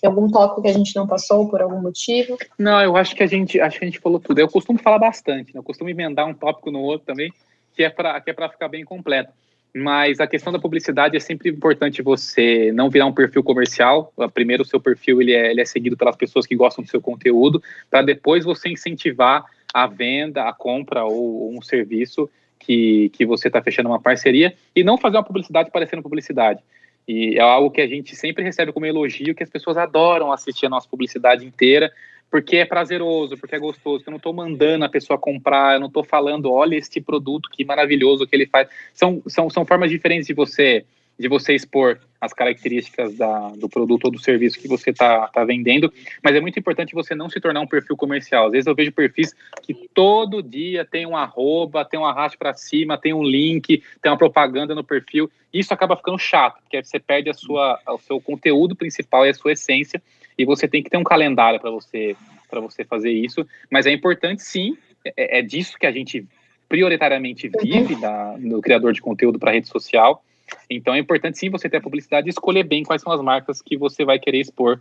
Speaker 7: Tem algum tópico que a gente não passou por algum motivo?
Speaker 8: Não, eu acho que a gente, acho que a gente falou tudo. Eu costumo falar bastante, né? eu costumo emendar um tópico no outro também que é para que é para ficar bem completo. Mas a questão da publicidade é sempre importante você não virar um perfil comercial. Primeiro, o seu perfil ele é, ele é seguido pelas pessoas que gostam do seu conteúdo, para depois você incentivar a venda, a compra ou, ou um serviço que, que você está fechando uma parceria e não fazer uma publicidade parecendo publicidade. E é algo que a gente sempre recebe como elogio, que as pessoas adoram assistir a nossa publicidade inteira, porque é prazeroso, porque é gostoso, eu não estou mandando a pessoa comprar, eu não estou falando, olha este produto que maravilhoso que ele faz. São, são, são formas diferentes de você de você expor as características da, do produto ou do serviço que você está tá vendendo, mas é muito importante você não se tornar um perfil comercial. Às vezes eu vejo perfis que todo dia tem um arroba, tem um arraste para cima, tem um link, tem uma propaganda no perfil. Isso acaba ficando chato, porque você perde a sua, o seu conteúdo principal e a sua essência, e você tem que ter um calendário para você para você fazer isso. Mas é importante, sim, é, é disso que a gente prioritariamente vive da, do criador de conteúdo para rede social. Então é importante sim você ter a publicidade e escolher bem quais são as marcas que você vai querer expor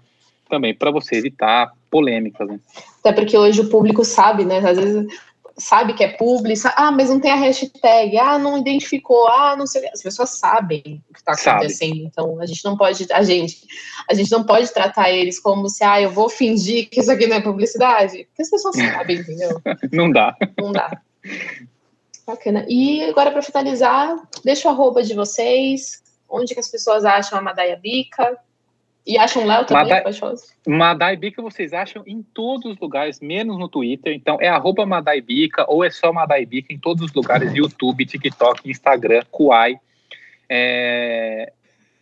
Speaker 8: também para você evitar polêmicas, né?
Speaker 7: Até porque hoje o público sabe, né? Às vezes sabe que é público, ah, mas não tem a hashtag, ah, não identificou, ah, não sei, as pessoas sabem o que está acontecendo, sabe. então a gente não pode, a gente, a gente não pode tratar eles como se, ah, eu vou fingir que isso aqui não é publicidade, porque as pessoas sabem, entendeu?
Speaker 8: não dá.
Speaker 7: Não dá. Bacana. E agora, para finalizar, deixa o arroba de vocês, onde que as pessoas acham a Madaia Bica, e acham Léo também, Madai,
Speaker 8: Madai Bica vocês acham em todos os lugares, menos no Twitter. Então é arroba Madai Bica ou é só Madai Bica em todos os lugares, YouTube, TikTok, Instagram, Kuai. É...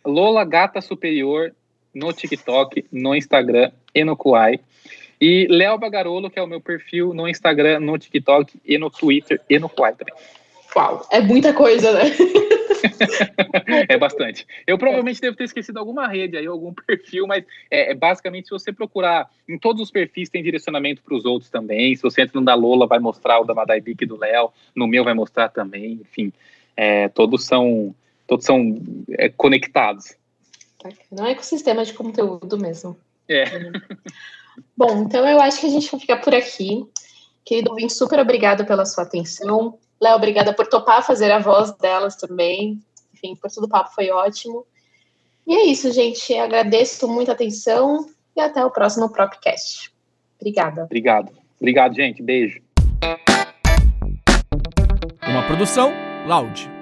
Speaker 8: Lola Gata Superior no TikTok, no Instagram e no Kuai. E Léo Bagarolo, que é o meu perfil no Instagram, no TikTok e no Twitter e no Kuai também.
Speaker 7: Uau, é muita coisa, né?
Speaker 8: é bastante. Eu provavelmente devo ter esquecido alguma rede aí, algum perfil, mas é, é basicamente se você procurar em todos os perfis tem direcionamento para os outros também. Se você entra no da Lola, vai mostrar o da Madai Bic do Léo, no meu vai mostrar também. Enfim, é, todos são todos são é, conectados.
Speaker 7: Não é ecossistema de conteúdo mesmo.
Speaker 8: É.
Speaker 7: Bom, então eu acho que a gente vai ficar por aqui. Querido ouvinte, super obrigado pela sua atenção. Léo, obrigada por topar fazer a voz delas também. Enfim, por tudo o papo foi ótimo. E é isso, gente. Agradeço muita atenção e até o próximo Propcast. Obrigada.
Speaker 8: Obrigado. Obrigado, gente. Beijo.
Speaker 6: Uma produção Loud.